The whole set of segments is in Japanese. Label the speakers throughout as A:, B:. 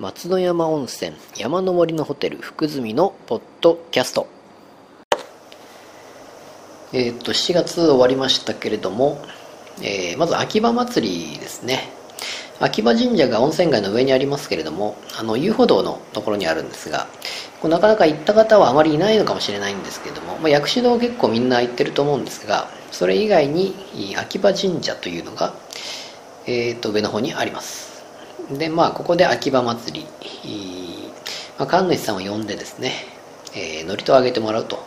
A: 松野山温泉山の森のホテル福住のポッドキャスト。えっ、と7月終わりましたけれども、えーまず秋葉祭りですね。秋葉神社が温泉街の上にありますけれどもあの遊歩道のところにあるんですがこなかなか行った方はあまりいないのかもしれないんですけれども、まあ、薬師堂結構みんな行ってると思うんですがそれ以外に秋葉神社というのが、えー、と上の方にあります。でまあここで秋葉祭り、まあ、神主さんを呼んでですね、えー、祝詞をあげてもらうと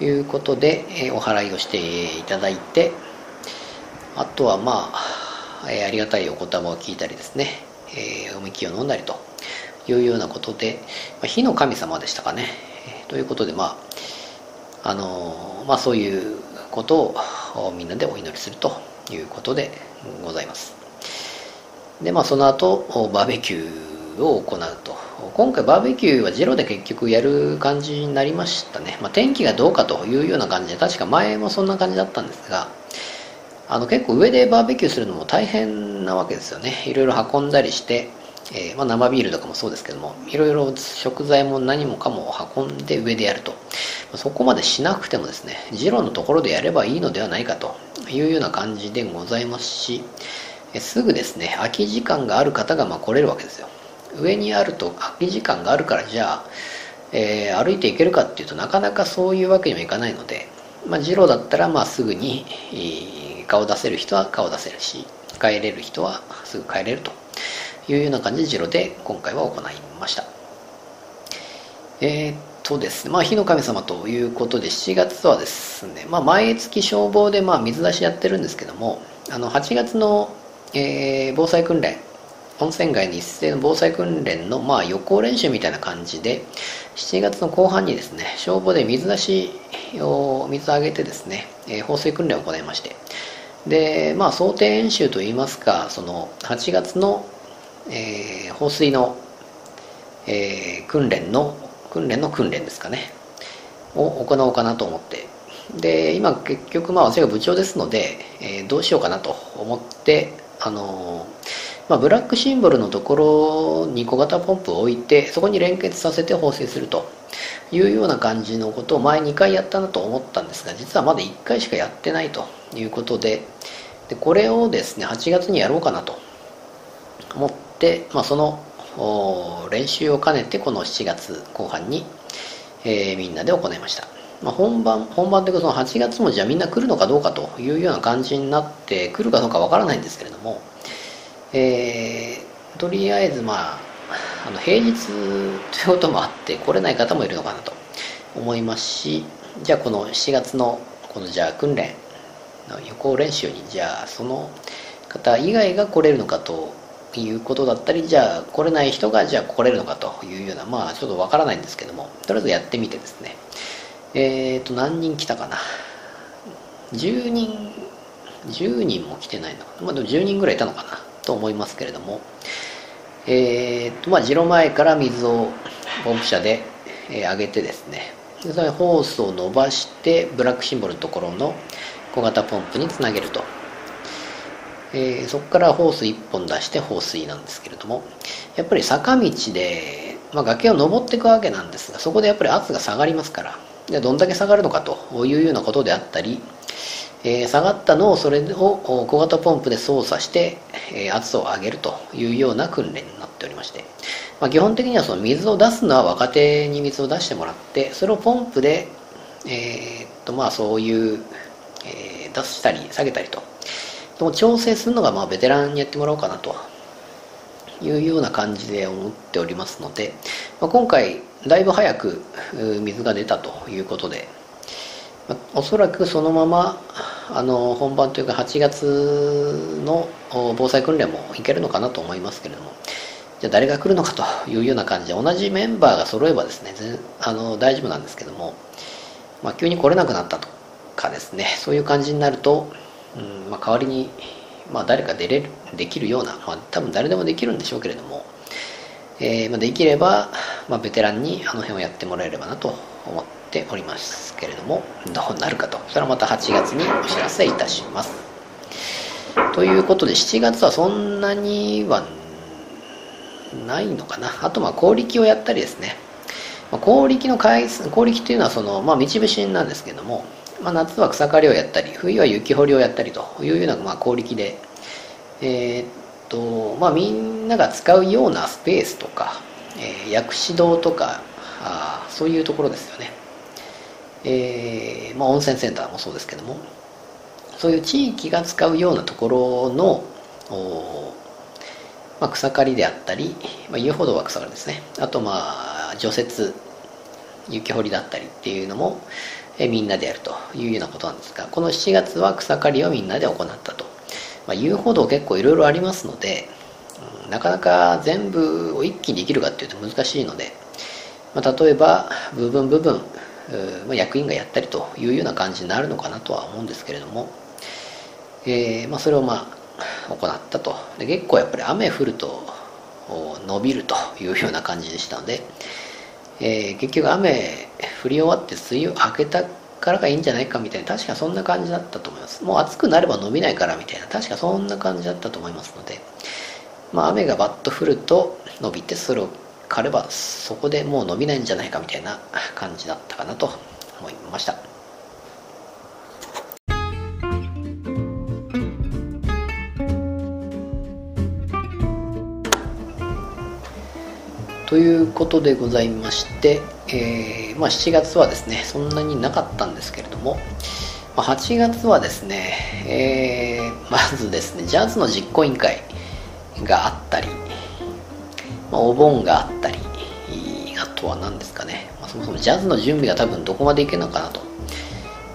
A: いうことで、えーお祓いをしていただいてあとはまあ、えーありがたいお言葉を聞いたりですね、えーおみきを飲んだりというようなことで、まあ、火の神様でしたかね、えーということでまああのーまあそういうことをみんなでお祈りするということでございます。でまあその後バーベキューを行うと。今回バーベキューはジロで結局やる感じになりましたね、まあ、天気がどうかというような感じで確か前もそんな感じだったんですがあの結構上でバーベキューするのも大変なわけですよね。いろいろ運んだりして、えーまあ、生ビールとかもそうですけどもいろいろ食材も何もかも運んで上でやると。そこまでしなくてもですねジロのところでやればいいのではないかというような感じでございますしすぐですね空き時間がある方がまあ来れるわけですよ。上にあると空き時間があるからじゃあ、えー歩いていけるかっていうとなかなかそういうわけにもいかないので、まあ、ジロだったらまあすぐに、顔出せる人は顔出せるし帰れる人はすぐ帰れるというような感じでジロで今回は行いました。えーっとですねまあ火の神様ということで7月はですね、まあ、毎月消防でまあ水出しやってるんですけどもあの8月の、えー防災訓練。温泉街に一斉の防災訓練のまあ予行練習みたいな感じで7月の後半にですね消防で水出しを水をあげてですね、えー放水訓練を行いまして。でまあ想定演習といいますかその8月の、えー放水の、えー訓練の訓練の訓練ですかね。を行おうかなと思って。で今結局まあ私が部長ですので、えーどうしようかなと思ってあのまあ、ブラックシンボルのところに小型ポンプを置いてそこに連結させて放水するというような感じのことを前2回やったなと思ったんですが実はまだ1回しかやってないということででこれをですね8月にやろうかなと思って、まあ、その練習を兼ねてこの7月後半に、えーみんなで行いました、まあ、本番本番というかその8月もじゃあみんな来るのかどうかというような感じになって来るかどうかわからないんですけれどもえーとりあえずまああの平日ということもあって来れない方もいるのかなと思いますしじゃあこの7月のこのじゃあ訓練の予行練習にじゃあその方以外が来れるのかということだったりじゃあ来れない人がじゃあ来れるのかというようなまあちょっとわからないんですけどもとりあえずやってみてですね。えっ、と何人来たかな？10人10人も来てないのかな、まあ、でも10人ぐらいいたのかな？と思いますけれども。えーとまあ城前から水をポンプ車で、えー上げてですね。でそれホースを伸ばしてブラックシンボルのところの小型ポンプにつなげると、えーそこからホース1本出して放水なんですけれども。やっぱり坂道で、まあ、崖を登っていくわけなんですがそこでやっぱり圧が下がりますから。でどんだけ下がるのかというようなことであったりえー下がったのをそれを小型ポンプで操作して、えー圧を上げるというような訓練になっておりまして、まあ、基本的にはその水を出すのは若手に水を出してもらってそれをポンプで、えーっとまあそういう、え出したり下げたりと。調整するのがまあベテランにやってもらおうかなというような感じで思っておりますので、まあ、今回だいぶ早く水が出たということでまあおそらくそのままあの本番というか8月の防災訓練もいけるのかなと思いますけれどもじゃあ誰が来るのかというような感じで同じメンバーが揃えばですねあの大丈夫なんですけども、まあ、急に来れなくなったとかですねそういう感じになると、うんまあ、代わりに、まあ、誰か出れるできるような、まあ、多分誰でもできるんでしょうけれども、えーまあ、できれば、まあ、ベテランにあの辺をやってもらえればなと思っておりますけれどもどうなるかと。それはまた8月にお知らせいたします。ということで7月はそんなにはないのかな。あとまあ氷力をやったりですね。氷力の回数氷力というのはその、まあ、道節なんですけども、まあ、夏は草刈りをやったり冬は雪掘りをやったりというような、まあ、氷力でえー、っとまあみんなが使うようなスペースとか、えー、薬師堂とかあそういうところですよね。えー、まあ、温泉センターもそうですけどもそういう地域が使うようなところのまあ、草刈りであったり、まあ、遊歩道は草刈りですね。あとまあ除雪雪掘りだったりっていうのもみんなでやるというようなことなんですがこの7月は草刈りをみんなで行ったと、まあ、遊歩道結構いろいろありますので、うん、なかなか全部を一気にできるかっていうと難しいので、まあ、例えば部分部分、まあ、役員がやったりというような感じになるのかなとは思うんですけれども、えーま、それをまあ行ったと。で結構やっぱり雨降ると伸びるというような感じでしたので、えー、結局雨降り終わって梅雨明けたからがいいんじゃないかみたいな確かそんな感じだったと思います。もう暑くなれば伸びないからみたいな確かそんな感じだったと思いますのでまあ雨がバッと降ると伸びてそれを刈ればそこでもう伸びないんじゃないかみたいな感じだったかなと思いました。ということでございまして、えー、まあ、7月はですねそんなになかったんですけれども、まあ、8月はですね、えー、まずですねジャズの実行委員会があったり、まあ、お盆があったりあとは何ですかね、まそもそもジャズの準備が多分どこまでいけるのかなと、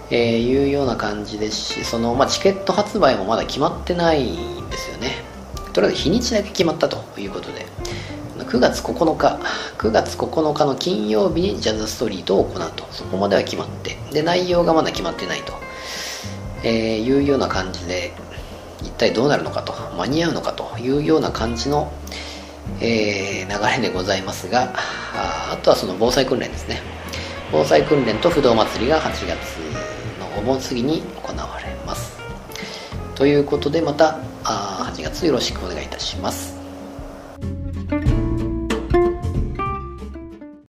A: えいうような感じですしその、まチケット発売もまだ決まってないんですよね。とりあえず日にちだけ決まったということで9月9日9月9日の金曜日にジャズストリートを行うと。そこまでは決まって。で内容がまだ決まってないと、えー、いうような感じで一体どうなるのかと。間に合うのかと。いうような感じの、えー、流れでございますがああとはその防災訓練ですね。防災訓練と不動祭りが8月のお盆過ぎに行われます。ということでまたあ8月よろしくお願いいたします。